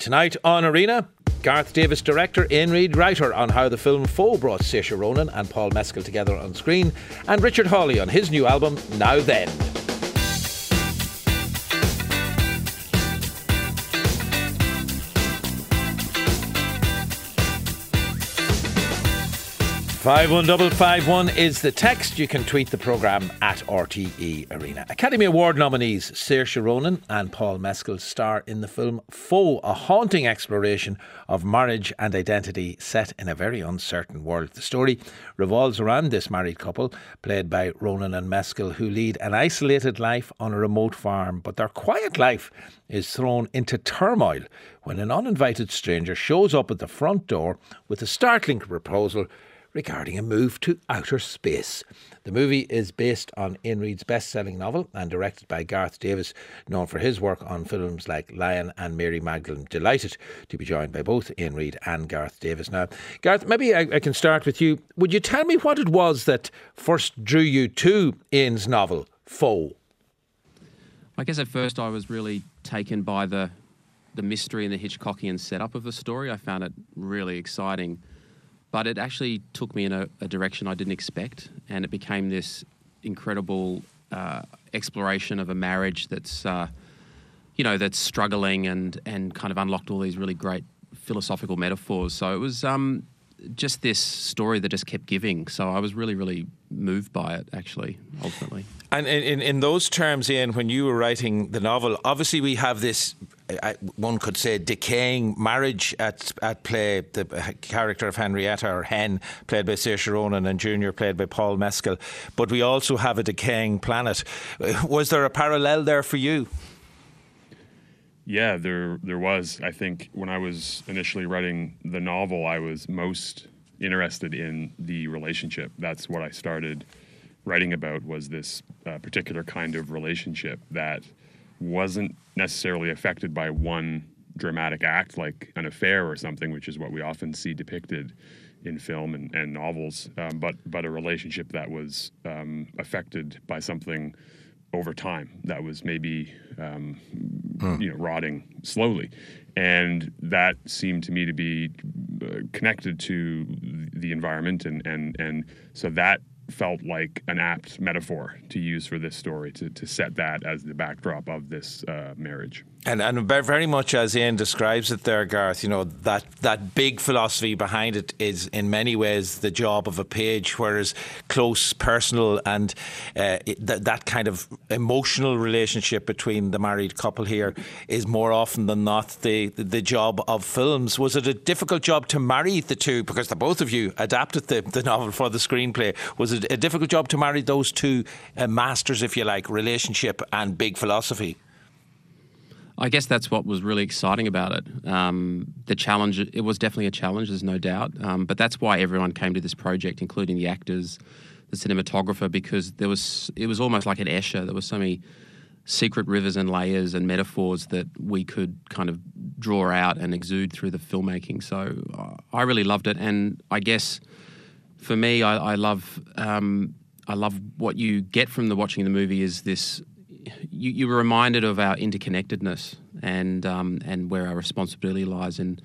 Tonight on Arena, Garth Davis director, Ian Reid writer on how the film Foe brought Saoirse Ronan and Paul Mescal together on screen, and Richard Hawley on his new album, Now Then. 51551 is the text. You can tweet the programme at RTE Arena. Academy Award nominees Saoirse Ronan and Paul Mescal star in the film Foe, a haunting exploration of marriage and identity set in a very uncertain world. The story revolves around this married couple, played by Ronan and Mescal, who lead an isolated life on a remote farm, but their quiet life is thrown into turmoil when an uninvited stranger shows up at the front door with a startling proposal regarding a move to outer space. The movie is based on Ian Reid's best selling novel and directed by Garth Davis, known for his work on films like Lion and Mary Magdalene. Delighted to be joined by both Ian Reid and Garth Davis now. Garth, maybe I, I can start with you. Would you tell me what it was that first drew you to Ian's novel, Foe? I guess at first I was really taken by the the mystery and the Hitchcockian setup of the story. I found it really exciting but it actually took me in a, a direction I didn't expect, and it became this incredible uh, exploration of a marriage that's, uh, you know, that's struggling and and kind of unlocked all these really great philosophical metaphors. So it was um, just this story that just kept giving. So I was really, really moved by it, actually, ultimately. And in, in those terms, Ian, when you were writing the novel, obviously we have this, one could say, decaying marriage at at play. The character of Henrietta, or Hen, played by Saoirse Ronan, and Junior, played by Paul Mescal. But we also have a decaying planet. Was there a parallel there for you? Yeah, there there was. I think when I was initially writing the novel, I was most interested in the relationship. That's what I started writing about was this uh, particular kind of relationship that wasn't necessarily affected by one dramatic act like an affair or something, which is what we often see depicted in film and, and novels, um, but but a relationship that was um, affected by something over time that was maybe um, hmm. you know rotting slowly, and that seemed to me to be uh, connected to the environment and and and so that felt like an apt metaphor to use for this story to, to set that as the backdrop of this uh, marriage. And and very much as Ian describes it there, Garth, you know, that, that big philosophy behind it is in many ways the job of a page, whereas close, personal, and uh, th- that kind of emotional relationship between the married couple here is more often than not the, the job of films. Was it a difficult job to marry the two? Because the both of you adapted the, the novel for the screenplay. Was it a difficult job to marry those two uh, masters, if you like, relationship and big philosophy? I guess that's what was really exciting about it. Um, the challenge, it was definitely a challenge, there's no doubt. Um, but that's why everyone came to this project, including the actors, the cinematographer, because there was it was almost like an Escher. There were so many secret rivers and layers and metaphors that we could kind of draw out and exude through the filmmaking. So uh, I really loved it, and I guess for me, I, I love. Um, I love what you get from the watching the movie is this you, you were reminded of our interconnectedness and um, and where our responsibility lies in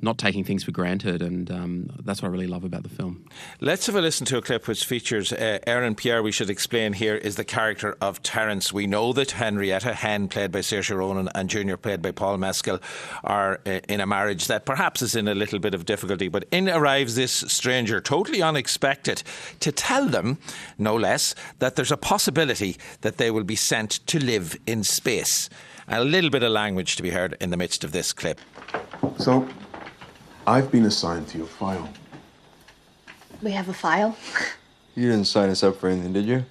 not taking things for granted, and um, that's what I really love about the film. Let's have a listen to a clip which features uh, Aaron Pierre. We should explain here is the character of Terence. We know that Henrietta Hen, played by Saoirse Ronan, and Junior, played by Paul Mescal, are uh, in a marriage that perhaps is in a little bit of difficulty. But in arrives this stranger, totally unexpected, to tell them, no less, that there's a possibility that they will be sent to live in space. A little bit of language to be heard in the midst of this clip. So, I've been assigned to your file. We have a file? You didn't sign us up for anything, did you?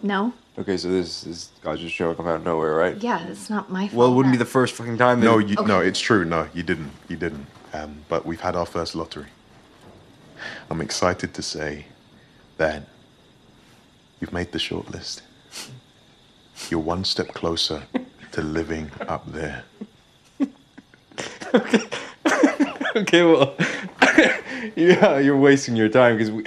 No. Okay, so this is God just showing up out of nowhere, right? Yeah, it's not my fault. Well, it wouldn't be the first fucking time. No, you, okay. no, it's true. No, you didn't. You didn't. Um, but we've had our first lottery. I'm excited to say that you've made the short list. You're one step closer to living up there okay. okay, well, yeah, you're wasting your time because we,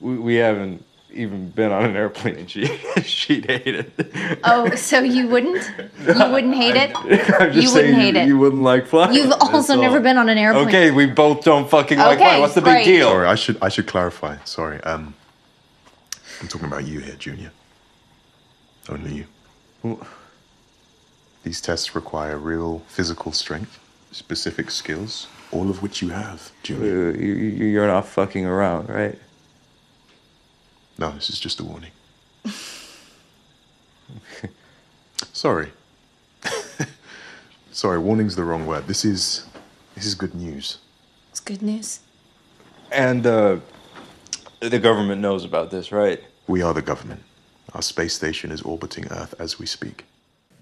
we, we haven't even been on an airplane and she she'd hate it. Oh, so you wouldn't? You wouldn't hate it? I'm just You saying wouldn't hate you, it. you wouldn't like flying. You've also all. never been on an airplane. Okay, we both don't fucking like Okay, flying. What's the great. big deal? Sorry, I should I should clarify. Sorry. Um, I'm talking about you here, Junior. Only you. These tests require real physical strength, specific skills, all of which you have, Junior. You, you- you're not fucking around, right? No, this is just a warning. Sorry. Sorry, warning's the wrong word. This is this is good news. It's good news. And uh, the government knows about this, right? We are the government. Our space station is orbiting Earth as we speak.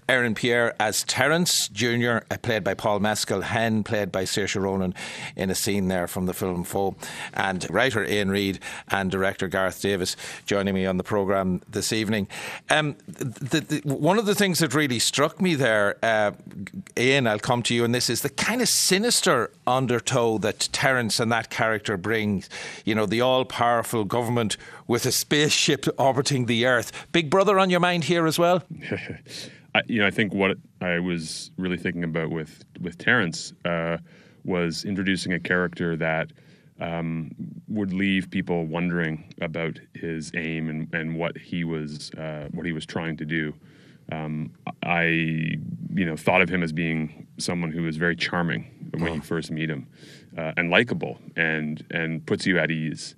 Aaron Pierre as Terence Jr., uh, played by Paul Mescal, Hen, played by Saoirse Ronan, in a scene there from the film Foe, and writer Ian Reid and director Gareth Davis joining me on the programme this evening. Um, the, the, one of the things that really struck me there, uh, Ian, I'll come to you, and this is the kind of sinister undertow that Terence and that character brings. You know, the all powerful government with a spaceship orbiting the Earth. Big Brother on your mind here as well? I, you know, I think what I was really thinking about with with Terrence uh, was introducing a character that um, would leave people wondering about his aim and, and what he was uh, what he was trying to do. Um, I, you know, thought of him as being someone who is very charming when you first meet him, uh, and likable, and and puts you at ease.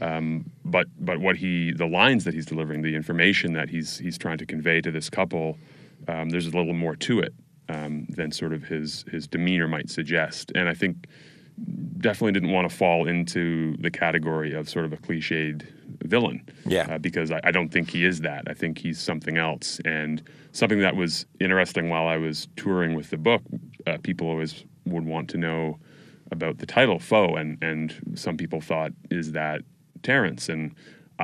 Um, but but what he the lines that he's delivering, the information that he's he's trying to convey to this couple, um, there's a little more to it um, than sort of his his demeanor might suggest. And I think definitely didn't want to fall into the category of sort of a cliched villain. Yeah. Uh, because I, I don't think he is that. I think he's something else. And something that was interesting while I was touring with the book, uh, people always would want to know about the title foe and and some people thought is that Terrence and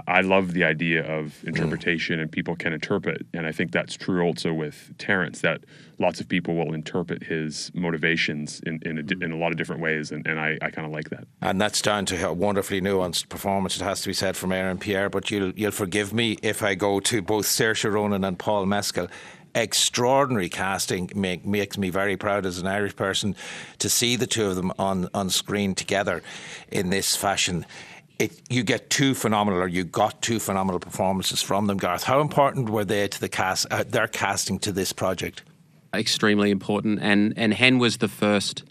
I- love the idea of mm. interpretation and people can interpret and I think that's true also with Terrence that lots of people will interpret his motivations in in a, di- mm. in a lot of different ways and, and I, I kind of like that. And that's down to a wonderfully nuanced performance, it has to be said, from Aaron Pierre. But you'll, you'll forgive me if I go to both Saoirse Ronan and Paul Mescal. Extraordinary casting make, makes me very proud as an Irish person to see the two of them on, on screen together in this fashion. It, you get two phenomenal, or you got two phenomenal performances from them, Garth. How important were they to the cast, uh, their casting to this project? extremely important. And and Hen was the first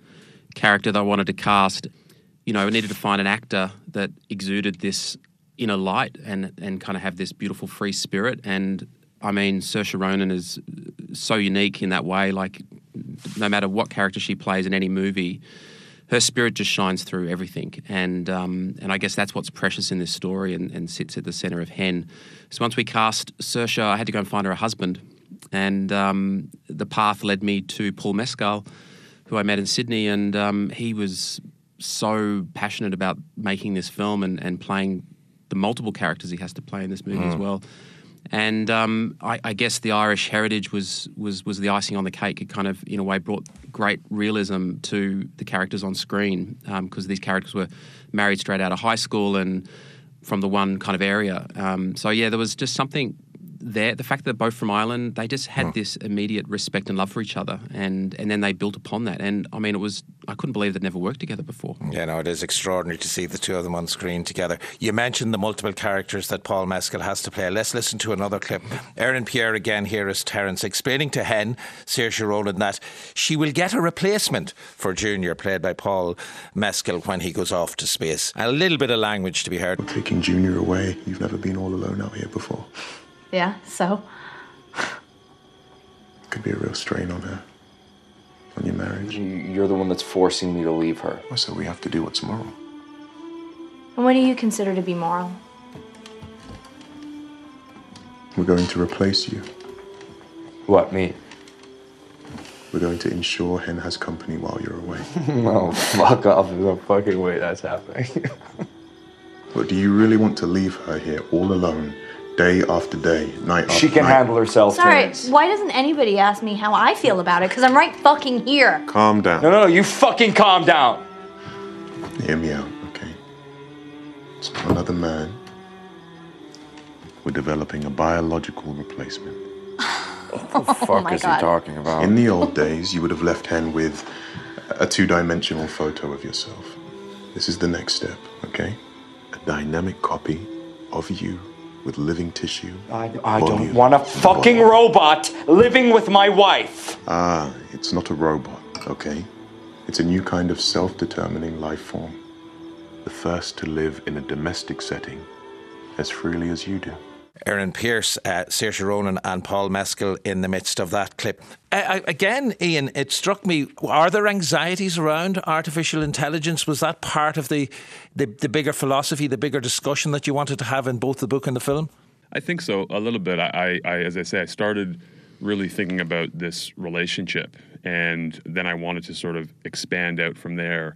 character that I wanted to cast. You know, I needed to find an actor that exuded this inner light and and kind of have this beautiful free spirit. And I mean, Saoirse Ronan is so unique in that way. Like, no matter what character she plays in any movie, her spirit just shines through everything. And um, and I guess that's what's precious in this story and, and sits at the center of Hen. So once we cast Saoirse, I had to go and find her a husband. And um, the path led me to Paul Mescal, who I met in Sydney, and um, he was so passionate about making this film and, and playing the multiple characters he has to play in this movie as well. And um, I, I guess the Irish heritage was, was was the icing on the cake. It kind of, in a way, brought great realism to the characters on screen because these characters were married straight out of high school and from the one kind of area. Um, so yeah, there was just something there. The fact that they're both from Ireland, they just had this immediate respect and love for each other, and and then they built upon that. And I mean, it was I couldn't believe they'd never worked together before. Yeah, no, it is extraordinary to see the two of them on screen together. You mentioned the multiple characters that Paul Mescal has to play. Let's listen to another clip. Aaron Pierre again here as Terence explaining to Hen, Saoirse Ronan, that she will get a replacement for Junior, played by Paul Mescal, when he goes off to space. A little bit of language to be heard. Taking Junior away, you've never been all alone out here before. Yeah, so? Could be a real strain on her, on your marriage. You- You're the one that's forcing me to leave her. So we have to do what's moral. And what do you consider to be moral? We're going to replace you. What, me? We're going to ensure Hen has company while you're away. No, fuck off. There's no fucking way that's happening. but do you really want to leave her here all alone, day after day, night after night. she can night? handle herself, Sorry, Terrence. why doesn't anybody ask me how I feel about it? Because I'm right fucking here. Calm down. No, no, no, you fucking calm down. Hear me out, okay? It's not another man. we're developing a biological replacement. What the oh fuck my is God. he talking about? In the old days, you would have left Hen with a two dimensional photo of yourself. This is the next step, okay? A dynamic copy of you with living tissue. I, I don't want a fucking robot living with my wife. Ah, it's not a robot, okay? It's a new kind of self determining life form. The first to live in a domestic setting as freely as you do. Aaron Pierce, uh, Saoirse Ronan, and Paul Mescal in the midst of that clip. Uh, again, Ian, it struck me: are there anxieties around artificial intelligence? Was that part of the, the the bigger philosophy, the bigger discussion that you wanted to have in both the book and the film? I think so a little bit. I, I, as I say, I started really thinking about this relationship, and then I wanted to sort of expand out from there,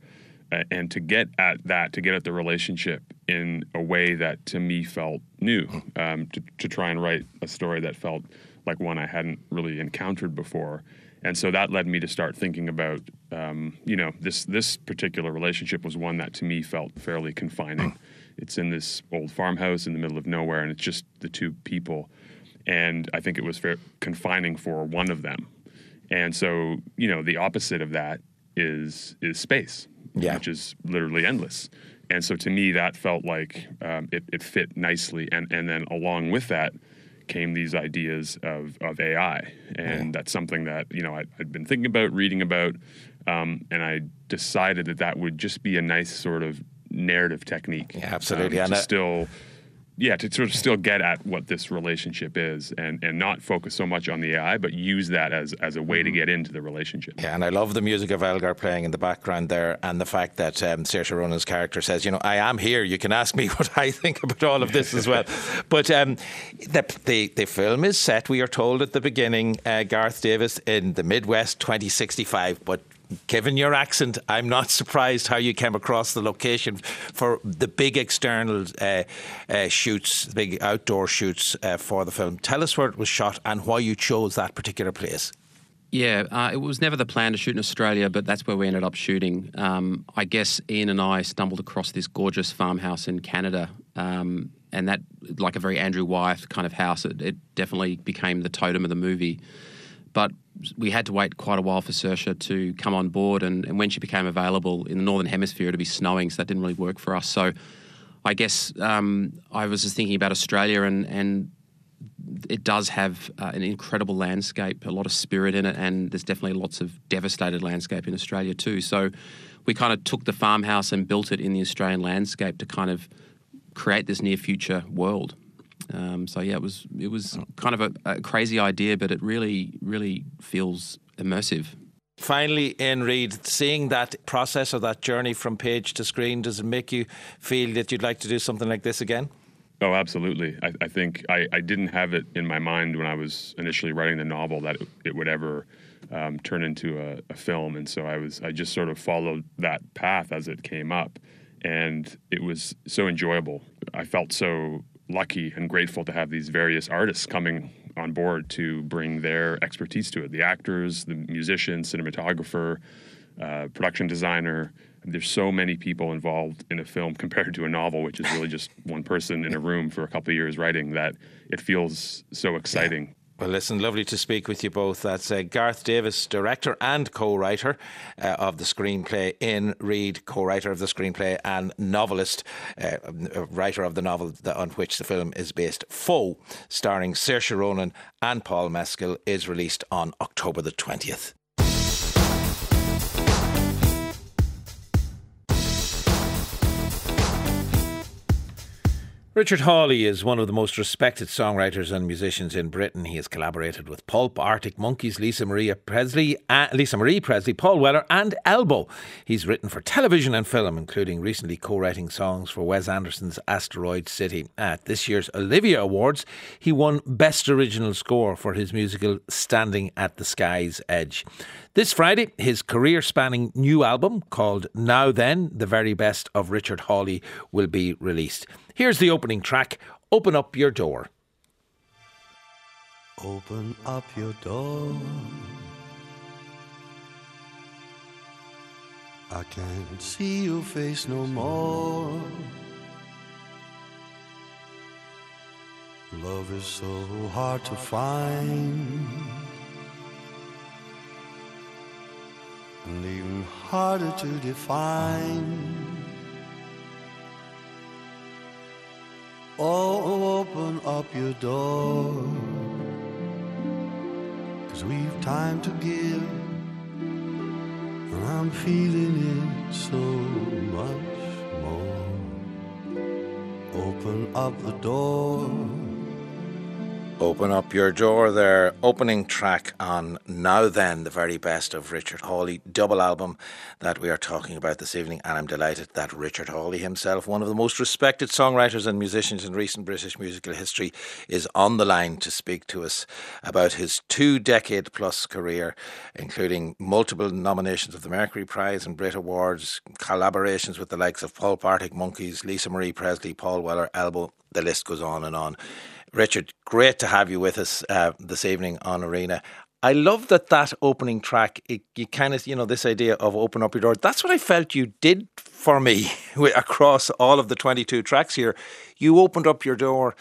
and to get at that, to get at the relationship in a way that to me felt new, um, to, to try and write a story that felt like one I hadn't really encountered before. And so that led me to start thinking about, um, you know, this this particular relationship was one that to me felt fairly confining. It's in this old farmhouse in the middle of nowhere, and it's just the two people. And I think it was fair, confining for one of them. And so, you know, the opposite of that is is space, Yeah. which is literally endless. And so, to me, that felt like um, it, it fit nicely. And and then along with that came these ideas of of AI, and that's something that you know I, I'd been thinking about, reading about, um, and I decided that that would just be a nice sort of narrative technique. Yeah, absolutely. Um, And still yeah, to sort of still get at what this relationship is and, and not focus so much on the AI, but use that as, as a way to get into the relationship. Yeah, and I love the music of Elgar playing in the background there, and the fact that um, Saoirse Ronan's character says, "You know, I am here. You can ask me what I think about all of this as well." But um, the, the the film is set. We are told at the beginning, uh, Garth Davis in the Midwest, 2065, but. Given your accent, I'm not surprised how you came across the location for the big external uh, uh, shoots, the big outdoor shoots uh, for the film. Tell us where it was shot and why you chose that particular place. Yeah, uh, it was never the plan to shoot in Australia, but that's where we ended up shooting. Um, I guess Ian and I stumbled across this gorgeous farmhouse in Canada, um, and that, like a very Andrew Wyeth kind of house, it, it definitely became the totem of the movie. But we had to wait quite a while for Saoirse to come on board, and, and when she became available in the northern hemisphere, it'd be snowing, so that didn't really work for us. So I guess um, I was just thinking about Australia, and, and it does have uh, an incredible landscape, a lot of spirit in it, and there's definitely lots of devastated landscape in Australia too. So we kind of took the farmhouse and built it in the Australian landscape to kind of create this near future world. Um, so yeah, it was it was kind of a, a crazy idea, but it really really feels immersive. Finally, Ian Reid, seeing that process or that journey from page to screen, does it make you feel that you'd like to do something like this again? Oh, absolutely. I, I think I, I didn't have it in my mind when I was initially writing the novel that it, it would ever um, turn into a, a film, and so I was I just sort of followed that path as it came up, and it was so enjoyable. I felt so lucky and grateful to have these various artists coming on board to bring their expertise to it. The actors, the musician, cinematographer, uh, production designer. There's so many people involved in a film compared to a novel, which is really just one person in a room for a couple of years writing. That it feels so exciting. Well, listen, lovely to speak with you both. That's uh, Garth Davis, director and co writer uh, of the screenplay, Ian Reid, co writer of the screenplay and novelist, uh, writer of the novel on which the film is based. Foe, starring Saoirse Ronan and Paul Mescal, is released on October the 20th. Richard Hawley is one of the most respected songwriters and musicians in Britain. He has collaborated with Pulp, Arctic Monkeys, Lisa Maria Presley, uh, Lisa Marie Presley, Paul Weller, and Elbow. He's written for television and film, including recently co-writing songs for Wes Anderson's Asteroid City. At this year's Olivier Awards, he won Best Original Score for his musical Standing at the Sky's Edge. This Friday, his career spanning new album called Now Then, the very best of Richard Hawley, will be released. Here's the opening track Open Up Your Door. Open up your door. I can't see your face no more. Love is so hard to find, and even harder to define. Oh, open up your door, cause we've time to give, and I'm feeling it so much more. Open up the door. Open Up Your Door, there. opening track on Now Then, the very best of Richard Hawley, double album that we are talking about this evening. And I'm delighted that Richard Hawley himself, one of the most respected songwriters and musicians in recent British musical history, is on the line to speak to us about his two decade plus career, including multiple nominations of the Mercury Prize and Brit Awards, collaborations with the likes of Pulp, Arctic Monkeys, Lisa Marie Presley, Paul Weller, Elbow, the list goes on and on. Richard, great to have you with us uh, this evening on Arena. I love that that opening track. It, you kind of, you know, this idea of open up your door. That's what I felt you did for me across all of the twenty-two tracks here. You opened up your door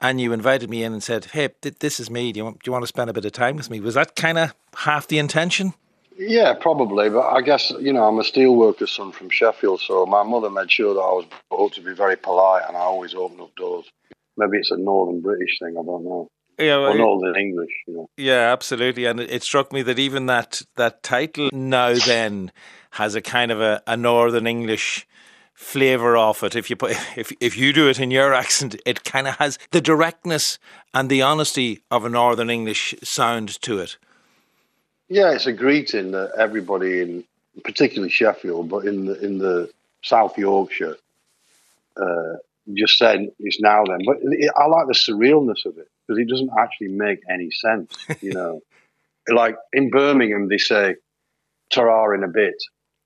and you invited me in and said, "Hey, this is me. Do you want, do you want to spend a bit of time with me?" Was that kind of half the intention? Yeah, probably. But I guess you know I'm a steelworker's son from Sheffield, so my mother made sure that I was brought to be very polite, and I always opened up doors maybe it's a Northern British thing. I don't know. Yeah, well, or Northern English. You know. Yeah, absolutely. And it, it, struck me that even that that title now then has a kind of a, a Northern English flavor off it. If you put if if you do it in your accent, it kind of has the directness and the honesty of a Northern English sound to it. Yeah, it's a greeting that everybody in, particularly Sheffield, but in the in the South Yorkshire, uh, just said it's now then. But it, I like the surrealness of it because it doesn't actually make any sense. You know, like in Birmingham they say "ta in a bit,"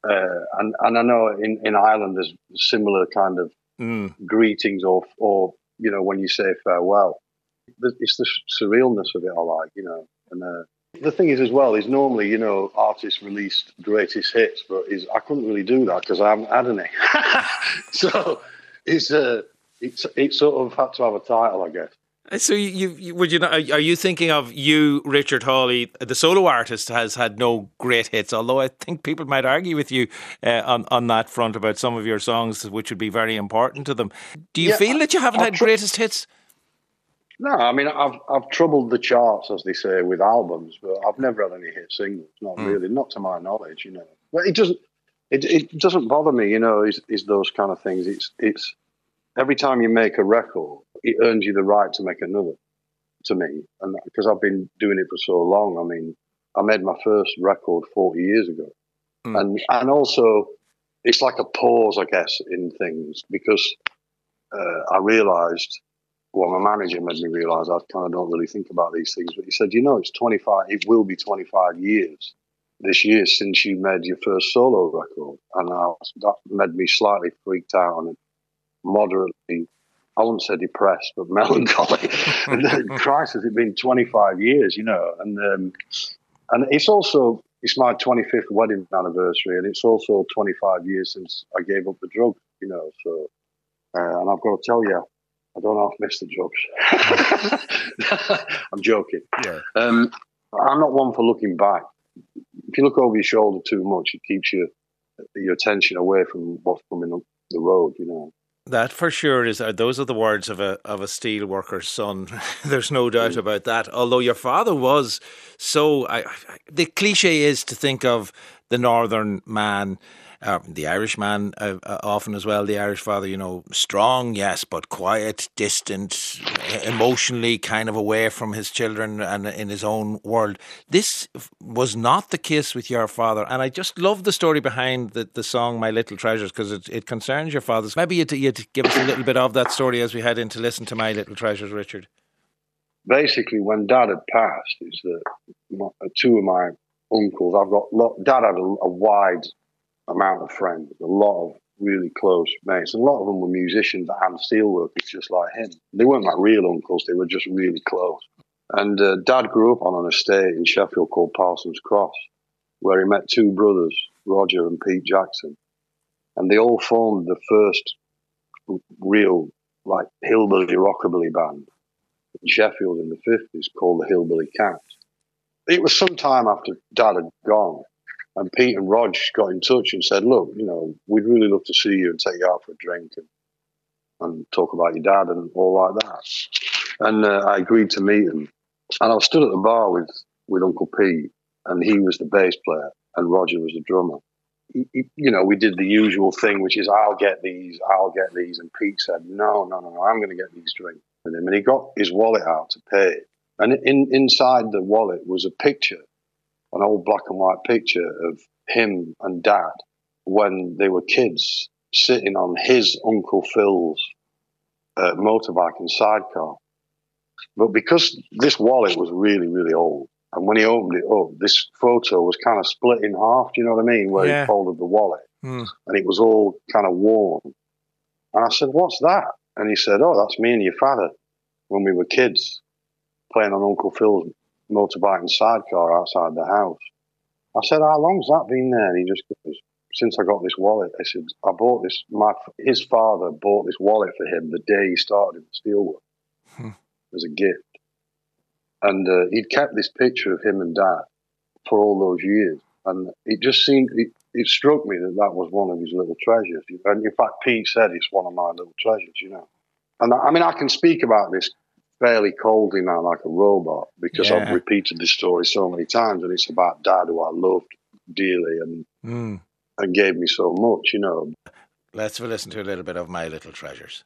uh, and and I know in, in Ireland there's similar kind of mm. greetings or or you know when you say farewell. It's the surrealness of it I like, you know, and. Uh, the thing is, as well, is normally you know artists released greatest hits, but is I couldn't really do that because I haven't had any. so it's uh, it's it sort of had to have a title, I guess. Uh, so you, you would you know, are you thinking of you, Richard Hawley, the solo artist has had no great hits? Although I think people might argue with you uh, on on that front about some of your songs, which would be very important to them. Do you yeah, feel that you haven't I've had tr- greatest hits? No, I mean I've I've troubled the charts as they say with albums, but I've never had any hit singles. Not mm. really, not to my knowledge, you know. But it doesn't it, it doesn't bother me, you know. Is is those kind of things? It's it's every time you make a record, it earns you the right to make another. To me, and because I've been doing it for so long, I mean, I made my first record 40 years ago, mm. and and also it's like a pause, I guess, in things because uh, I realised. Well, my manager made me realise I kind of don't really think about these things, but he said, "You know, it's 25. It will be 25 years this year since you made your first solo record," and I, that made me slightly freaked out and moderately, I wouldn't say depressed, but melancholy. Christ, has it been 25 years, you know? And um, and it's also it's my 25th wedding anniversary, and it's also 25 years since I gave up the drugs, you know. So, uh, and I've got to tell you, I don't half miss the drugs. I'm joking. Yeah. Um, I'm not one for looking back. If you look over your shoulder too much, it keeps you your attention away from what's coming up the road, you know. That for sure is uh, those are the words of a of a steel worker's son. There's no doubt mm. about that. Although your father was so, I, I, the cliche is to think of the northern man uh, the Irish man uh, uh, often as well, the Irish father, you know, strong, yes, but quiet, distant, emotionally kind of away from his children and in his own world. This was not the case with your father. And I just love the story behind the, the song My Little Treasures because it, it concerns your father's. Maybe you'd, you'd give us a little bit of that story as we head in to listen to My Little Treasures, Richard. Basically, when Dad had passed, it's that two of my uncles. I've got dad had a, a, wide amount of friends, a lot of really close mates. A lot of them were musicians and steelworkers, just like him. They weren't my real uncles; they were just really close. And uh, Dad grew up on an estate in Sheffield called Parsons Cross, where he met two brothers, Roger and Pete Jackson, and they all formed the first real like hillbilly rockabilly band in Sheffield in the 50s called the Hillbilly Cats. It was some time after Dad had gone, and Pete and Rog got in touch and said, Look, you know, we'd really love to see you and take you out for a drink and, and talk about your dad and all like that. And uh, I agreed to meet him. And I was stood at the bar with, with Uncle Pete, and he was the bass player, and Roger was the drummer. He- he- You know, we did the usual thing, which is I'll get these, I'll get these. And Pete said, No, no, no, no, I'm going to get these drinks with him. And he got his wallet out to pay. And in, inside the wallet was a picture, an old black and white picture of him and dad when they were kids sitting on his Uncle Phil's uh, motorbike and sidecar. But because this wallet was really, really old, and when he opened it up, this photo was kind of split in half. Do you know what I mean? Where Yeah. he folded the wallet, Hmm. and it was all kind of worn. And I said, "What's that?" And he said, "Oh, that's me and your father when we were kids, playing on Uncle Phil's motorbike and sidecar outside the house." I said, "How long's that been there?" And he just goes, "Since I got this wallet." I said, "I bought this. My his father bought this wallet for him the day he started in the steelwork as a gift, and uh, he'd kept this picture of him and Dad for all those years." And it just seemed it, it struck me that that was one of his little treasures. And in fact, Pete said it's one of my little treasures. You know, and I, I mean, I can speak about this fairly coldly now, like a robot, because Yeah. I've repeated this story so many times, and it's about Dad, who I loved dearly and Mm. and gave me so much. You know, Let's listen to a little bit of My Little Treasures.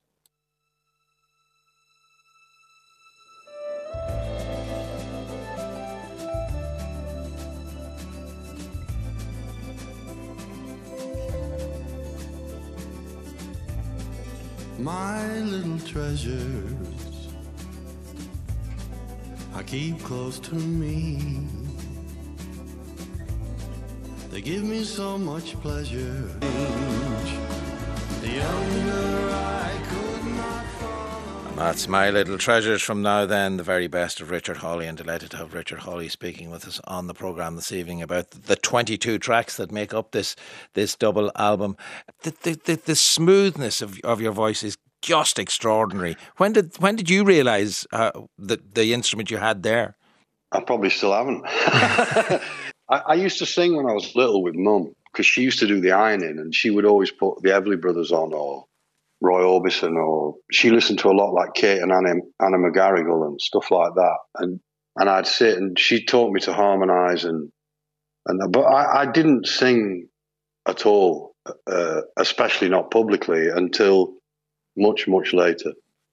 My little treasures I keep close to me. They give me so much pleasure. The younger I could not And that's My Little Treasures from Now Then, the very best of Richard Hawley. And delighted to have Richard Hawley speaking with us on the programme this evening about the 22 tracks that make up this this double album. The, the, the, the smoothness of, of your voice is just extraordinary. When did when did you realise uh, the, the instrument you had there? I probably still haven't. I, I used to sing when I was little with Mum because she used to do the ironing, and she would always put the Everly Brothers on or Roy Orbison, or she listened to a lot like Kate and Anna, Anna McGarrigle and stuff like that. And and I'd sit and she taught me to harmonise and and but I, I didn't sing at all, uh, especially not publicly until much much later.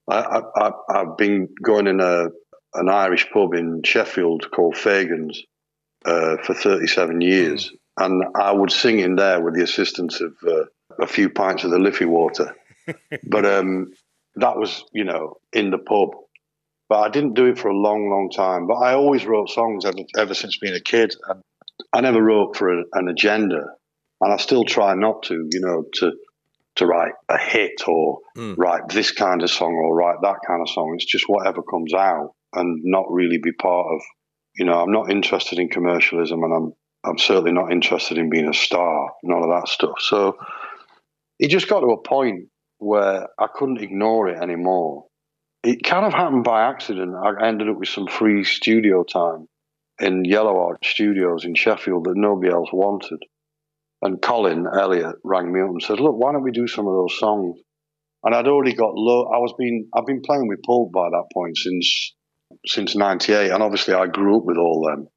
I, I, I've been going in a an Irish pub in Sheffield called Fagan's uh, for 37 years, and I would sing in there with the assistance of uh, a few pints of the Liffey water. but um, that was, you know, in the pub. But I didn't do it for a long, long time. But I always wrote songs ever, ever since being a kid. And I never wrote for a, an agenda, and I still try not to, you know, to to write a hit or mm. write this kind of song or write that kind of song. It's just whatever comes out, and not really be part of. You know, I'm not interested in commercialism, and I'm I'm certainly not interested in being a star. None of that stuff. So it just got to a point where I couldn't ignore it anymore. It kind of happened by accident. I ended up with some free studio time in Yellow Arch Studios in Sheffield that nobody else wanted. And Colin Elliott rang me up and said, "Look, why don't we do some of those songs?" And I'd already got low. I was being I've been playing with Pulp by that point since since '98, and obviously I grew up with all them.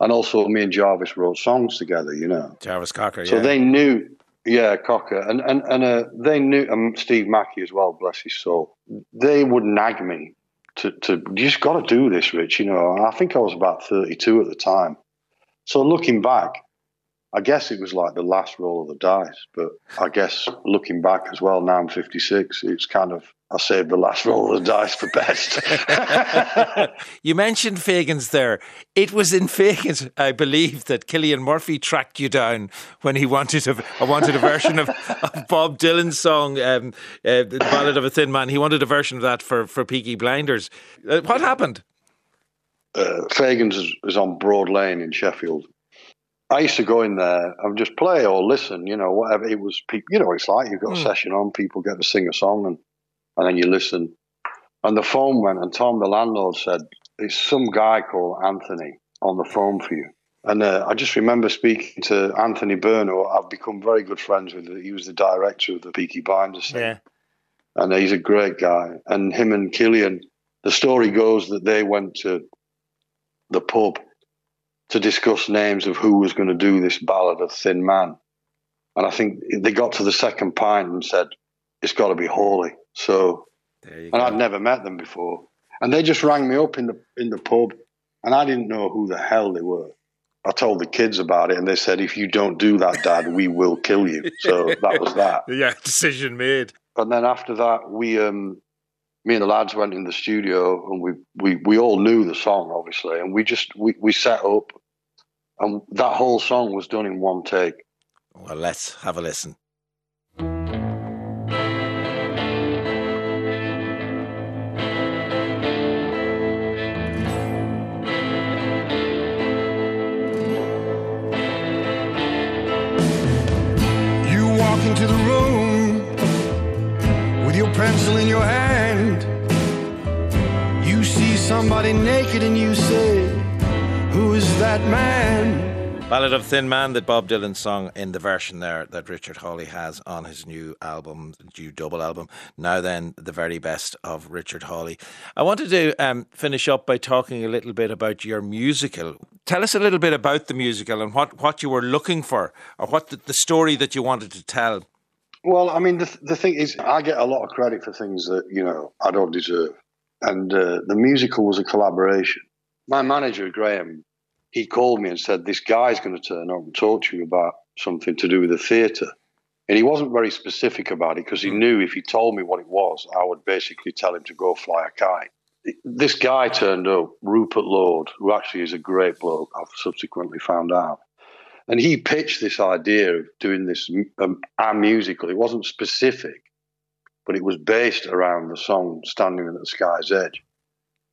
And also, me and Jarvis wrote songs together, you know. Jarvis Cocker, So yeah. So they knew, yeah, Cocker, and and and uh, they knew, and Steve Mackey as well, bless his soul. They would nag me to to you just got to do this, Rich. You know, and I think I was about thirty two at the time. So looking back, I guess it was like the last roll of the dice. But I guess looking back as well, now I'm fifty six. It's kind of I saved the last roll of the dice for best. you mentioned Fagans there. It was in Fagans, I believe, that Cillian Murphy tracked you down when he wanted a, wanted a version of, of Bob Dylan's song, um, uh, "The Ballad of a Thin Man." He wanted a version of that for for Peaky Blinders. Uh, what happened? uh, Fagan's is, is on Broad Lane in Sheffield. I used to go in there and just play or listen, you know, whatever it was. People, you know, what it's like you've got a session on, people get to sing a song, and and then you listen. And the phone went, and Tom, the landlord, said, It's some guy called Anthony on the phone for you. And uh, I just remember speaking to Anthony Burno. I've become very good friends with. He was the director of the Peaky Blinders. thing. Yeah. and he's a great guy. And him and Cillian, the story goes that they went to the pub to discuss names of who was going to do this ballad of Thin Man. And I think they got to the second pint and said, "It's got to be Hawley." So, and go. I'd never met them before, and they just rang me up in the in the pub, and I didn't know who the hell they were. I told the kids about it, and they said, "If you don't do that, Dad, we will kill you." So that was that. Yeah, decision made. And then after that, we, um, me and the lads went in the studio, and we we we all knew the song, obviously, and we just we we set up, and that whole song was done in one take. Well, let's have a listen. You walk into the room with your pencil in your hand. You see somebody naked and you say, Who is that man? Ballad of Thin Man, that Bob Dylan song in the version there that Richard Hawley has on his new album, new double album. Now then, the very best of Richard Hawley. I wanted to um, finish up by talking a little bit about your musical. Tell us a little bit about the musical and what, what you were looking for, or what the, the story that you wanted to tell. Well, I mean, the the thing is, I get a lot of credit for things that you know I don't deserve, and uh, the musical was a collaboration. My manager Graham, he called me and said, "This guy's going to turn up and talk to you about something to do with the theatre." And he wasn't very specific about it because he knew if he told me what it was, I would basically tell him to go fly a kite. This guy turned up, Rupert Lord, who actually is a great bloke. I've subsequently found out. And he pitched this idea of doing this um, our musical. It wasn't specific, but it was based around the song "Standing at the Sky's Edge."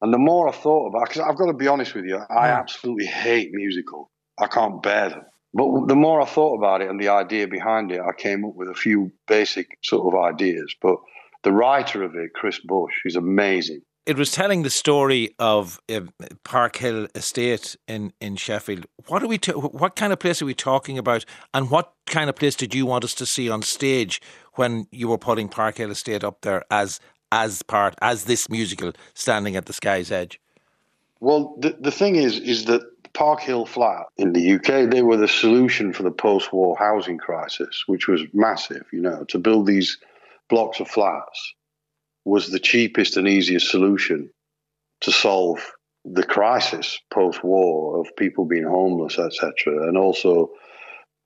And the more I thought about, because I've got to be honest with you, I absolutely hate musicals. I can't bear them. But the more I thought about it and the idea behind it, I came up with a few basic sort of ideas. But the writer of it, Chris Bush, is amazing. It was telling the story of uh, Park Hill Estate in, in Sheffield. What are we? what kind of place are we talking about? And what kind of place did you want us to see on stage when you were putting Park Hill Estate up there as as part as this musical standing at the sky's edge? Well, the, the thing is, is that Park Hill Flat in the UK, they were the solution for the post-war housing crisis, which was massive. You know, to build these blocks of flats was the cheapest and easiest solution to solve the crisis post-war of people being homeless, etc. And also,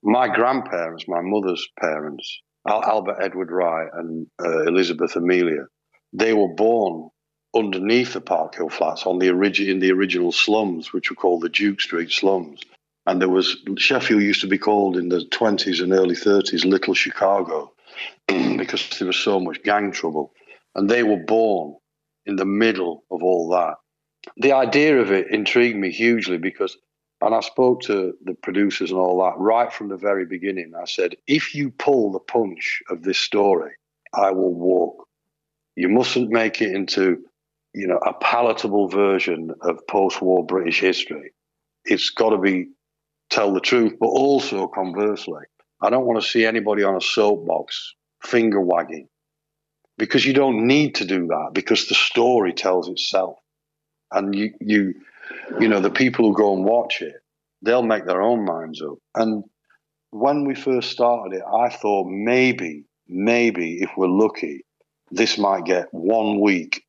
my grandparents, my mother's parents, Albert Edward Wright and uh, Elizabeth Amelia, they were born underneath the Park Hill flats on the origi- in the original slums, which were called the Duke Street slums. And there was Sheffield used to be called in the twenties and early thirties Little Chicago because there was so much gang trouble. And they were born in the middle of all that. The idea of it intrigued me hugely because and I spoke to the producers and all that right from the very beginning. I said, if you pull the punch of this story, I will walk. You mustn't make it into you know, a palatable version of post-war British history. It's got to be tell the truth, but also conversely, I don't want to see anybody on a soapbox finger wagging because you don't need to do that because the story tells itself, and you you you know the people who go and watch it, they'll make their own minds up. And when we first started it, I thought maybe maybe if we're lucky, this might get one week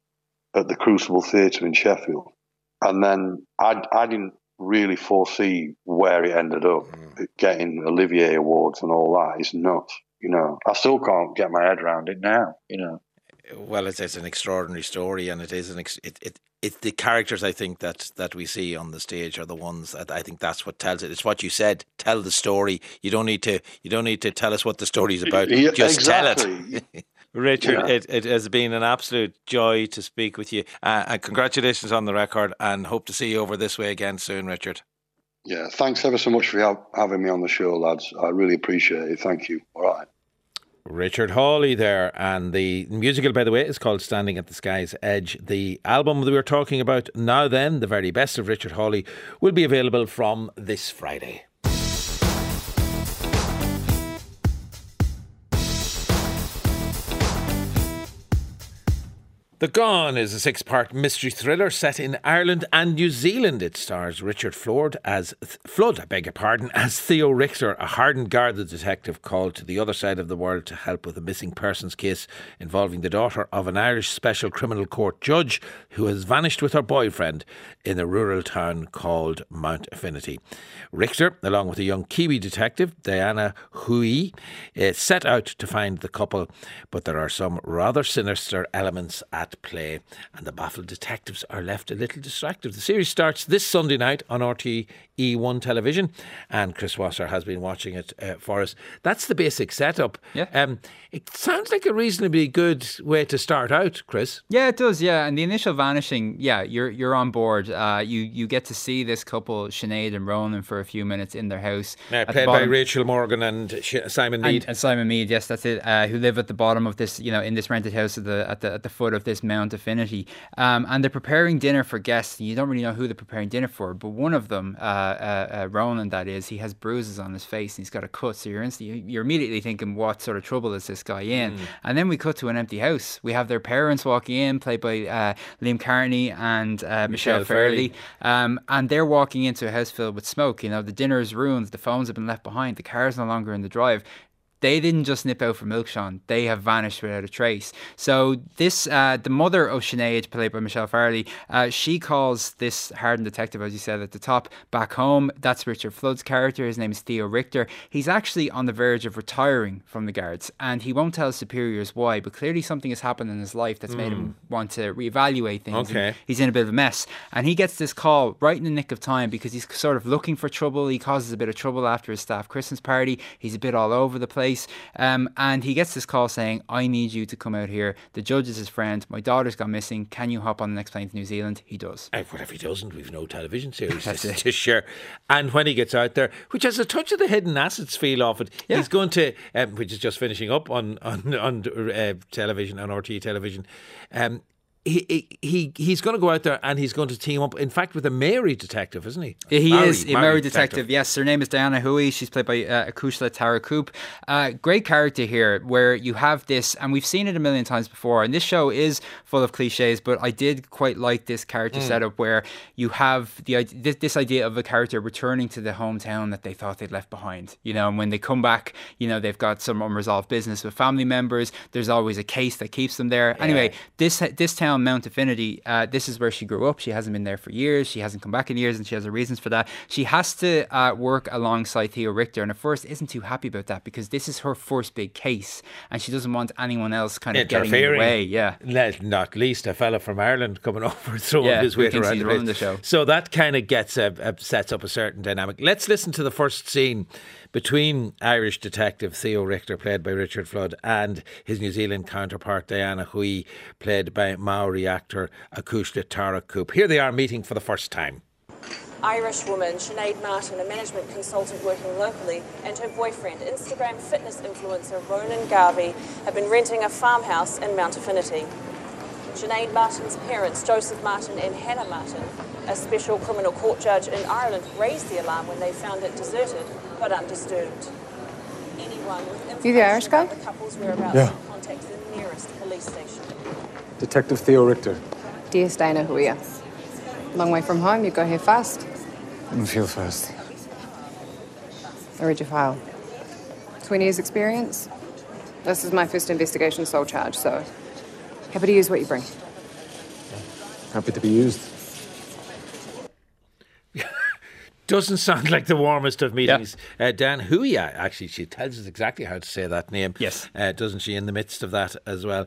at the Crucible Theatre in Sheffield. And then I, I didn't really foresee where it ended up. Mm. Getting Olivier Awards and all that is nuts. You know, I still can't get my head around it now. You know, Well, it's, it's an extraordinary story, and it is an ex- it, it it's the characters I think that that we see on the stage are the ones that I think that's what tells it. It's what you said. Tell the story. You don't need to. You don't need to tell us what the story is about. Yeah, Just tell it. Richard, Yeah. it, it has been an absolute joy to speak with you. Uh, and congratulations on the record, and hope to see you over this way again soon, Richard. yeah. Thanks ever so much for ha- having me on the show, lads. I really appreciate it. Thank you. All right. Richard Hawley there. And the musical, by the way, is called Standing at the Sky's Edge. The album that we were talking about now, then, the very best of Richard Hawley, will be available from this Friday. The Gone is a six part mystery thriller set in Ireland and New Zealand. It stars Richard Flood as Flood, I beg your pardon, as Theo Richter, a hardened Garda detective called to the other side of the world to help with a missing persons case involving the daughter of an Irish Special Criminal Court judge who has vanished with her boyfriend in a rural town called Mount Affinity. Richter, along with a young Kiwi detective, Diana Hui, uh, set out to find the couple, but there are some rather sinister elements at play, and the baffled detectives are left a little distracted. The series starts this Sunday night on RTE1 television, and Chris Wasser has been watching it uh, for us. That's the basic setup. Yeah. Um, it sounds like a reasonably good way to start out, Chris. Yeah, it does. Yeah, and the initial vanishing, yeah, you're you're on board. Uh, you you get to see this couple, Sinead and Ronan, for a few minutes in their house. Uh, played by Rachel Morgan and Simon Mead. And, and Simon Mead, yes, that's it. Uh, who live at the bottom of this, you know, in this rented house at the at the at the foot of this Mount Affinity, um, and they're preparing dinner for guests. You don't really know who they're preparing dinner for, but one of them, uh, uh, uh Ronan, that is, he has bruises on his face and he's got a cut. So you're inst- you're immediately thinking, what sort of trouble is this guy in? Mm. And then we cut to an empty house. We have their parents walking in, played by uh, Liam Carney and uh, Michelle, Michelle Fairley, um, and they're walking into a house filled with smoke. You know, the dinner is ruined, the phones have been left behind, the car's no longer in the drive they didn't just nip out for milk, They have vanished without a trace. So this, uh, the mother of Sinead, played by Michelle Fairley, uh, she calls this hardened detective, as you said at the top, back home. That's Richard Flood's character. His name is Theo Richter. He's actually on the verge of retiring from the guards, and he won't tell his superiors why. But clearly, something has happened in his life that's mm. made him hmm. want to reevaluate things. Okay. He's in a bit of a mess, and he gets this call right in the nick of time because he's sort of looking for trouble. He causes a bit of trouble after his staff Christmas party. He's a bit all over the place. Um, and he gets this call saying, I need you to come out here. The judge is his friend. My daughter's gone missing. Can you hop on the next plane to New Zealand? He does. Uh, what if he doesn't? We've no television series to, to, share. And when he gets out there, which has a touch of the hidden assets feel of it, yeah. he's going to, um, which is just finishing up on on, on uh, television, on RTÉ television. Um, he, he he's going to go out there and he's going to team up. In fact, with a Maori detective, isn't he? He is a Maori detective. detective. Yes, her name is Diana Hui. She's played by uh, Acushla-Tara Kupe. Uh, great character here, where you have this, and we've seen it a million times before. And this show is full of cliches, but I did quite like this character mm. setup where you have the this, this idea of a character returning to the hometown that they thought they'd left behind. You know, and when they come back, you know they've got some unresolved business with family members. There's always a case that keeps them there. Yeah. Anyway, this this town Mount Affinity, uh, this is where she grew up. She hasn't been there for years. She hasn't come back in years, and she has her reasons for that. She has to uh, work alongside Theo Richter, and at first isn't too happy about that because this is her first big case, and she doesn't want anyone else kind of getting in the way. Yeah, not least a fella from Ireland coming over throwing yeah, his weight around the, the show. So that kind of gets a, a, sets up a certain dynamic. Let's listen to the first scene between Irish detective Theo Richter, played by Richard Flood, and his New Zealand counterpart Diana Hui, played by Maori actor Acushla-Tara Kupe. Here they are meeting for the first time. Irish woman Sinead Martin, a management consultant working locally, and her boyfriend, Instagram fitness influencer Ronan Garvey, have been renting a farmhouse in Mount Affinity. Sinead Martin's parents, Joseph Martin and Hannah Martin, a special criminal court judge in Ireland, raised the alarm when they found it deserted but undisturbed. Anyone with information you the Irish guy? the couple's whereabouts yeah. contact the nearest police station. Detective Theo Richter. Dear Steiner, who are you? Long way from home, you go here fast. I feel fast. I read your file. 20 years experience? This is my first investigation sole charge, so happy to use what you bring. Happy to be used. Doesn't sound like the warmest of meetings. Yeah. Uh, Dan Hui, actually, she tells us exactly how to say that name. Yes. Uh, doesn't she, in the midst of that as well?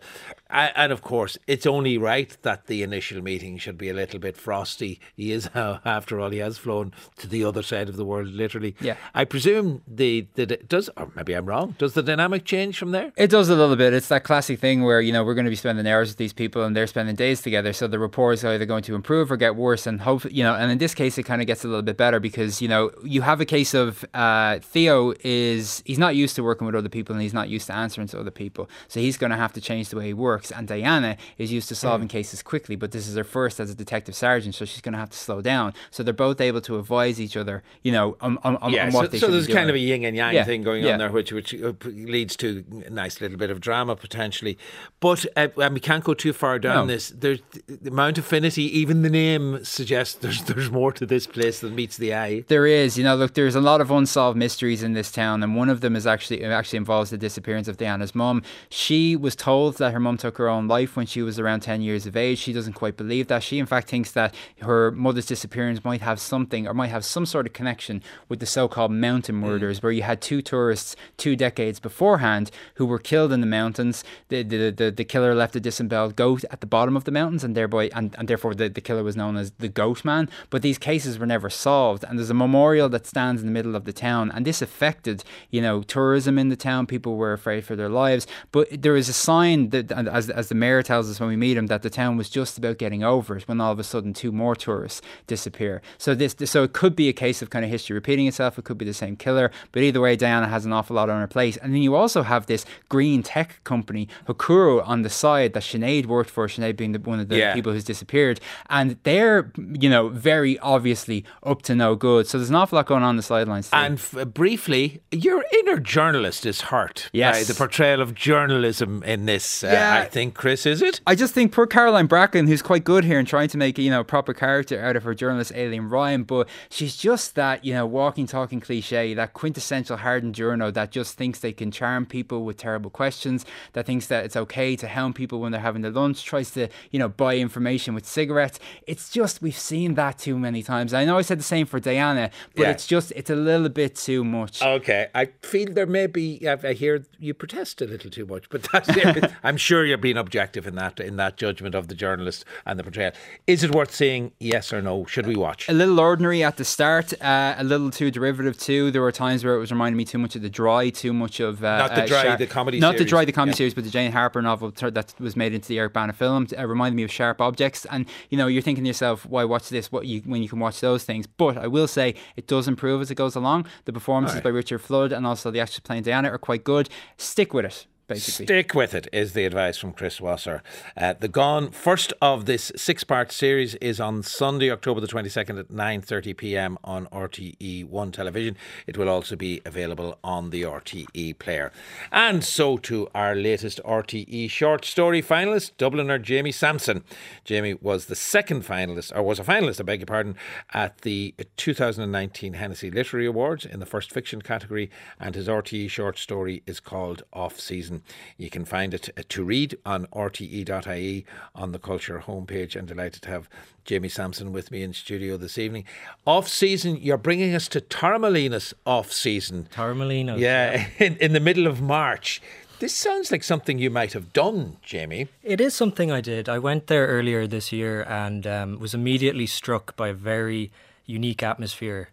and of course, it's only right that the initial meeting should be a little bit frosty. He is, after all, he has flown to the other side of the world, literally. Yeah. I presume the, the does, or maybe I'm wrong. Does the dynamic change from there? It does a little bit. It's that classic thing where you know we're going to be spending hours with these people and they're spending days together, so the rapport is either going to improve or get worse. And hope you know. And in this case, it kind of gets a little bit better because you know you have a case of uh, Theo is he's not used to working with other people and he's not used to answering to other people, so he's going to have to change the way he works. And Diana is used to solving cases quickly, but this is her first as a detective sergeant, so she's going to have to slow down. So they're both able to advise each other, you know, on, on, on, yeah, on so, what they so should be there's kind of a yin and yang Yeah, thing going yeah. on there, which which uh, leads to a nice little bit of drama potentially. But uh, and we can't go too far down No. this. There's the Mount Affinity. Even the name suggests there's there's more to this place than meets the eye. There is, you know, look, there's a lot of unsolved mysteries in this town, and one of them is actually it actually involves the disappearance of Diana's mom. She was told that her mom took her own life when she was around ten years of age. She doesn't quite believe that. She, in fact, thinks that her mother's disappearance might have something or might have some sort of connection with the so-called mountain mm. murders, where you had two tourists two decades beforehand who were killed in the mountains. The the, the, the killer left a disemboweled goat at the bottom of the mountains, and thereby and, and therefore the, the killer was known as the Goat Man. But these cases were never solved, and there's a memorial that stands in the middle of the town, and this affected you know tourism in the town. People were afraid for their lives, but there is a sign that, as as the mayor tells us when we meet him, that the town was just about getting over it when all of a sudden two more tourists disappear. So this so it could be a case of kind of history repeating itself. It could be the same killer, but either way, Diana has an awful lot on her plate. And then you also have this green tech company, Hokuro, on the side that Sinead worked for. Sinead being the, one of the Yeah. people who's disappeared, and they're you know very obviously up to no good. So there's an awful lot going on in the sidelines. too. And f- briefly, your inner journalist is hurt Yes. by the portrayal of journalism in this. Uh, Yeah. I think, Chris, is it? I just think poor Caroline Bracken, who's quite good here and trying to make you know a proper character out of her journalist Aileen Ryan, but she's just that you know walking, talking cliche, that quintessential hardened journo that just thinks they can charm people with terrible questions, that thinks that it's okay to hound people when they're having their lunch, tries to you know buy information with cigarettes. It's just we've seen that too many times. I know I said the same for Diana, but Yeah. it's just it's a little bit too much. Okay, I feel there may be. I I hear you protest a little too much, but that's it. I'm sure you're being objective in that in that judgment of the journalist and the portrayal. Is it worth seeing? Yes or no? Should we watch? a little ordinary at the start, uh, a little too derivative too. There were times where it was reminding me too much of the Dry, too much of uh, Not The uh, Dry, the comedy not the series. Dry, the comedy Yeah. series, but the Jane Harper novel that was made into the Eric Bana film. Uh, reminded me of Sharp Objects, and you know you're thinking to yourself, why watch this? What you when you can watch those things? But I will say it does improve as it goes along. The performances Alright. by Richard Flood and also the actress playing Diana are quite good. Stick with it, basically. Stick with it is the advice from Chris Wasser. Uh, the Gone first of this six-part series is on Sunday, October the twenty second at nine thirty p.m. on RTE One television. It will also be available on the RTE player. And so to our latest RTE short story finalist, Dubliner Jamie Sampson. Jamie was the second finalist, or was a finalist, I beg your pardon, at the 2019 Hennessy Literary Awards in the first fiction category, and his RTE short story is called Off Season. You can find it to read on rte.ie on the Culture homepage. I'm delighted to have Jamie Sampson with me in studio this evening. Off season, you're bringing us to Torremolinos off season. Torremolinos, Yeah, in, in the middle of March. This sounds like something you might have done, Jamie. It is something I did. I went there earlier this year and um, was immediately struck by a very unique atmosphere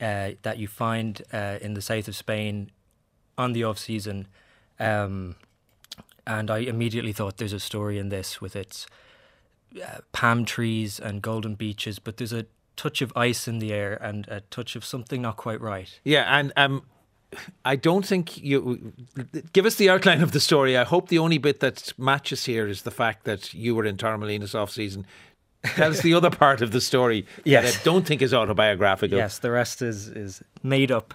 uh, that you find uh, in the south of Spain on the off season. Um, and I immediately thought there's a story in this with its uh, palm trees and golden beaches, but there's a touch of ice in the air and a touch of something not quite right. Yeah, and um, I don't think you give us the outline of the story. I hope the only bit that matches here is the fact that you were in Torremolinos off season. Tell us the other part of the story Yes. that I don't think is autobiographical. Yes, the rest is is made up.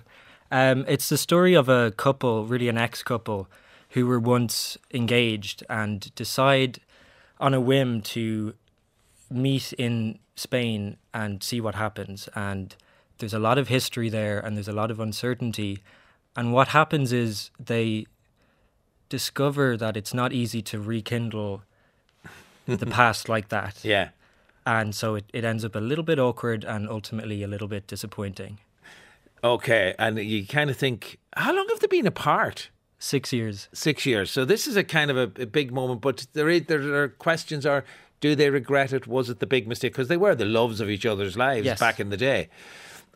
Um, it's the story of a couple, really an ex couple, who were once engaged and decide on a whim to meet in Spain and see what happens. And there's a lot of history there, and there's a lot of uncertainty. And what happens is they discover that it's not easy to rekindle the past like that. Yeah. And so it, it ends up a little bit awkward and ultimately a little bit disappointing. Okay, and you kind of think, how long have they been apart? Six years. Six years. So this is a kind of a, a big moment, but there is, there are questions: Are do they regret it? Was it the big mistake? Because they were the loves of each other's lives Yes. back in the day.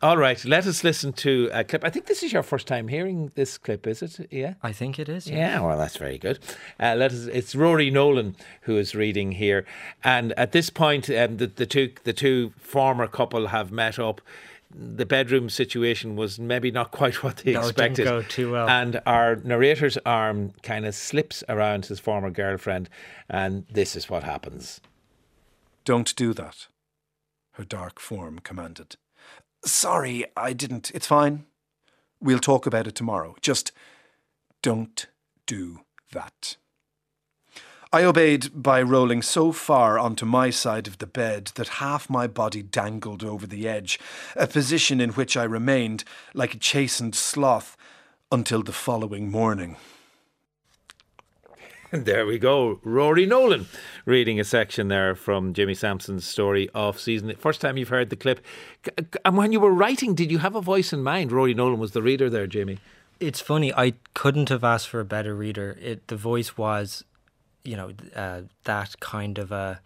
All right, let us listen to a clip. I think this is your first time hearing this clip, is it? Yeah. I think it is. Yeah, Yeah. well, that's very good. Uh, let us. It's Rory Nolan who is reading here, and at this point, um, the, the two the two former couple have met up. The bedroom situation was maybe not quite what they No, it expected. didn't go too well. And our narrator's arm kind of slips around his former girlfriend, and this is what happens. Don't do that, her dark form commanded. Sorry, I didn't. It's fine. We'll talk about it tomorrow. Just don't do that. I obeyed by rolling so far onto my side of the bed that half my body dangled over the edge, a position in which I remained like a chastened sloth until the following morning. And there we go. Rory Nolan reading a section there from Jamie Sampson's story off season. First time you've heard the clip. And when you were writing, did you have a voice in mind? Rory Nolan was the reader there, Jamie. It's funny. I couldn't have asked for a better reader. It the voice was, you know, uh, that kind of a.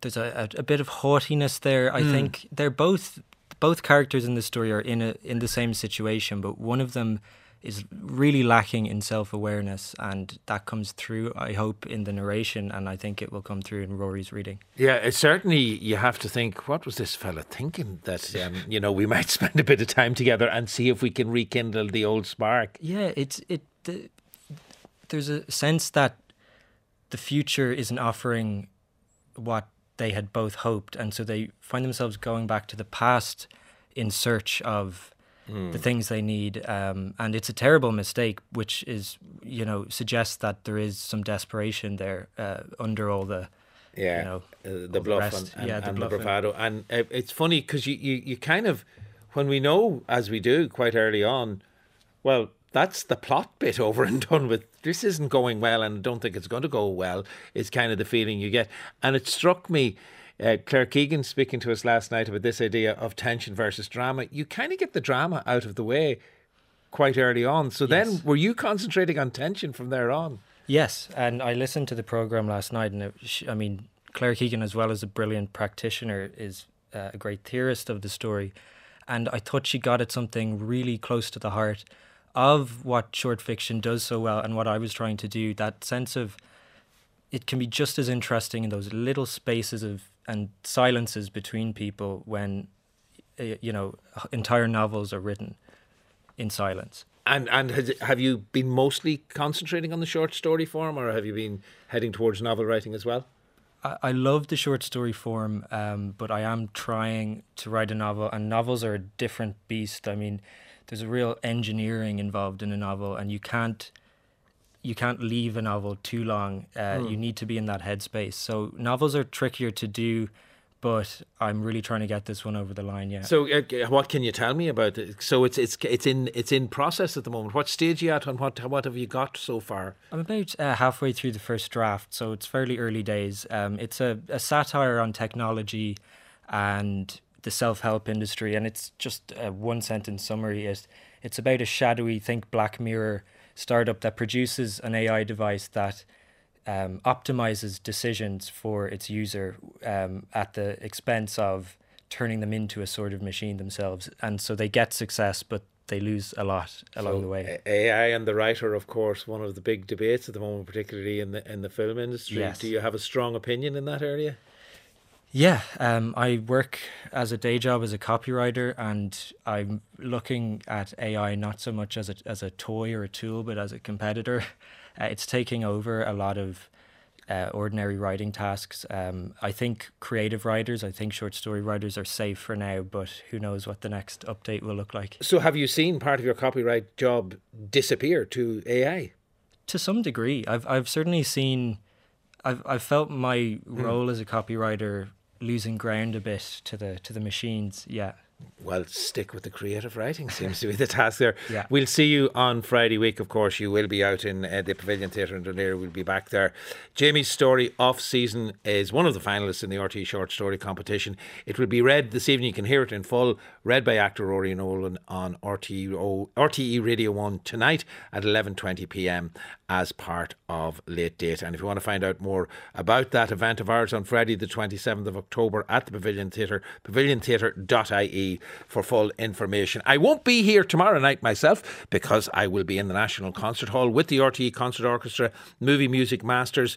There's a, a, bit of haughtiness there. I. Mm. think they're both both characters in the story are in a in the same situation, but one of them is really lacking in self awareness, and that comes through. I hope in the narration, and I think it will come through in Rory's reading. Yeah, it certainly you have to think, what was this fella thinking that, um, you know, we might spend a bit of time together and see if we can rekindle the old spark. Yeah, it's it. The, there's a sense that the future isn't offering what they had both hoped, and so they find themselves going back to the past in search of Hmm. the things they need. Um, and it's a terrible mistake, which is you know suggests that there is some desperation there uh, under all the Yeah, you know uh, the bluff rest. and, and, yeah, the and bluff and- bravado. And uh, it's funny because you, you, you kind of, when we know, as we do quite early on, well, that's the plot bit over and done with. This isn't going well, and I don't think it's going to go well, is kind of the feeling you get. And it struck me, uh, Claire Keegan speaking to us last night about this idea of tension versus drama. You kind of get the drama out of the way quite early on. So then, were you concentrating on tension from there on? Yes, and I listened to the program last night, and it, I mean, Claire Keegan, as well as a brilliant practitioner, is uh, a great theorist of the story, and I thought she got at something really close to the heart of what short fiction does so well, and what I was trying to do. That sense of it can be just as interesting in those little spaces of and silences between people when uh, you know entire novels are written in silence. And and has, have you been mostly concentrating on the short story form, or have you been heading towards novel writing as well? I, I love the short story form, um, but I am trying to write a novel, and novels are a different beast. I mean, there's a real engineering involved in a novel, and you can't you can't leave a novel too long. Uh, Hmm. You need to be in that headspace. So novels are trickier to do, but I'm really trying to get this one over the line. Yeah. So, uh, what can you tell me about it? So, it's it's it's in it's in process at the moment. What stage are you at, and what what have you got so far? I'm about uh, halfway through the first draft, so it's fairly early days. Um, it's a, a satire on technology and the self help industry, and it's just a one sentence summary. is it's about a shadowy, think Black Mirror startup that produces an AI device that um, optimizes decisions for its user um, at the expense of turning them into a sort of machine themselves. And so they get success, but they lose a lot along So, the way. AI and the writer, of course, one of the big debates at the moment, particularly in the in the film industry. Yes. Do you have a strong opinion in that area? Yeah, um, I work as a day job as a copywriter, and I'm looking at AI not so much as a as a toy or a tool, but as a competitor. Uh, it's taking over a lot of uh, ordinary writing tasks. Um, I think creative writers, I think short story writers are safe for now, but who knows what the next update will look like. So, have you seen part of your copyright job disappear to AI? To some degree, I've I've certainly seen, I've I've felt my role as a copywriter losing ground a bit to the to the machines. Yeah. Well, stick with the creative writing seems to be the task there. Yeah. We'll see you on Friday week, of course. You will be out in uh, the Pavilion Theatre in Dún Laoghaire. We'll be back there. Jamie's story, Off Season, is one of the finalists in the RTÉ Short Story competition. It will be read this evening. You can hear it in full, read by actor Rory Nolan on RTE E Radio 1 tonight at 11.20pm as part of Late Date. And if you want to find out more about that event of ours on Friday the 27th of October at the Pavilion Theatre, paviliontheatre.ie for full information. I won't be here tomorrow night myself because I will be in the National Concert Hall with the RTE Concert Orchestra, Movie Music Masters.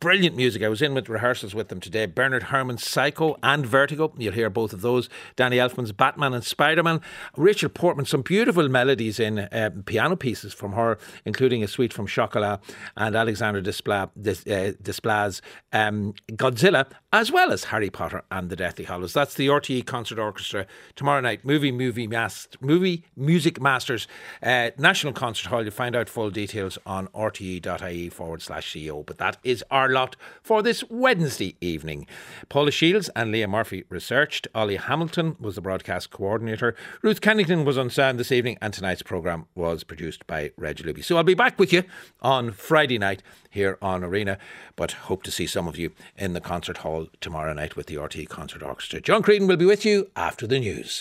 Brilliant music. I was in with rehearsals with them today. Bernard Herrmann's Psycho and Vertigo. You'll hear both of those. Danny Elfman's Batman and Spider Man. Rachel Portman, some beautiful melodies in uh, piano pieces from her, including a suite from Chocolat and Alexander Desplat, uh, Desplat's um, Godzilla, as well as Harry Potter and the Deathly Hallows. That's the RTE Concert Orchestra tomorrow night. Movie, movie, mast, movie, music masters, uh, National Concert Hall. You'll find out full details on rte.ie forward slash CO. But that is our lot for this Wednesday evening. Paula Shields and Leah Murphy researched. Ollie Hamilton was the broadcast coordinator. Ruth Kennington was on sound this evening, and tonight's programme was produced by Reg Luby. So I'll be back with you on Friday night here on Arena, but hope to see some of you in the concert hall tomorrow night with the RTÉ Concert Orchestra. John Creedon will be with you after the news.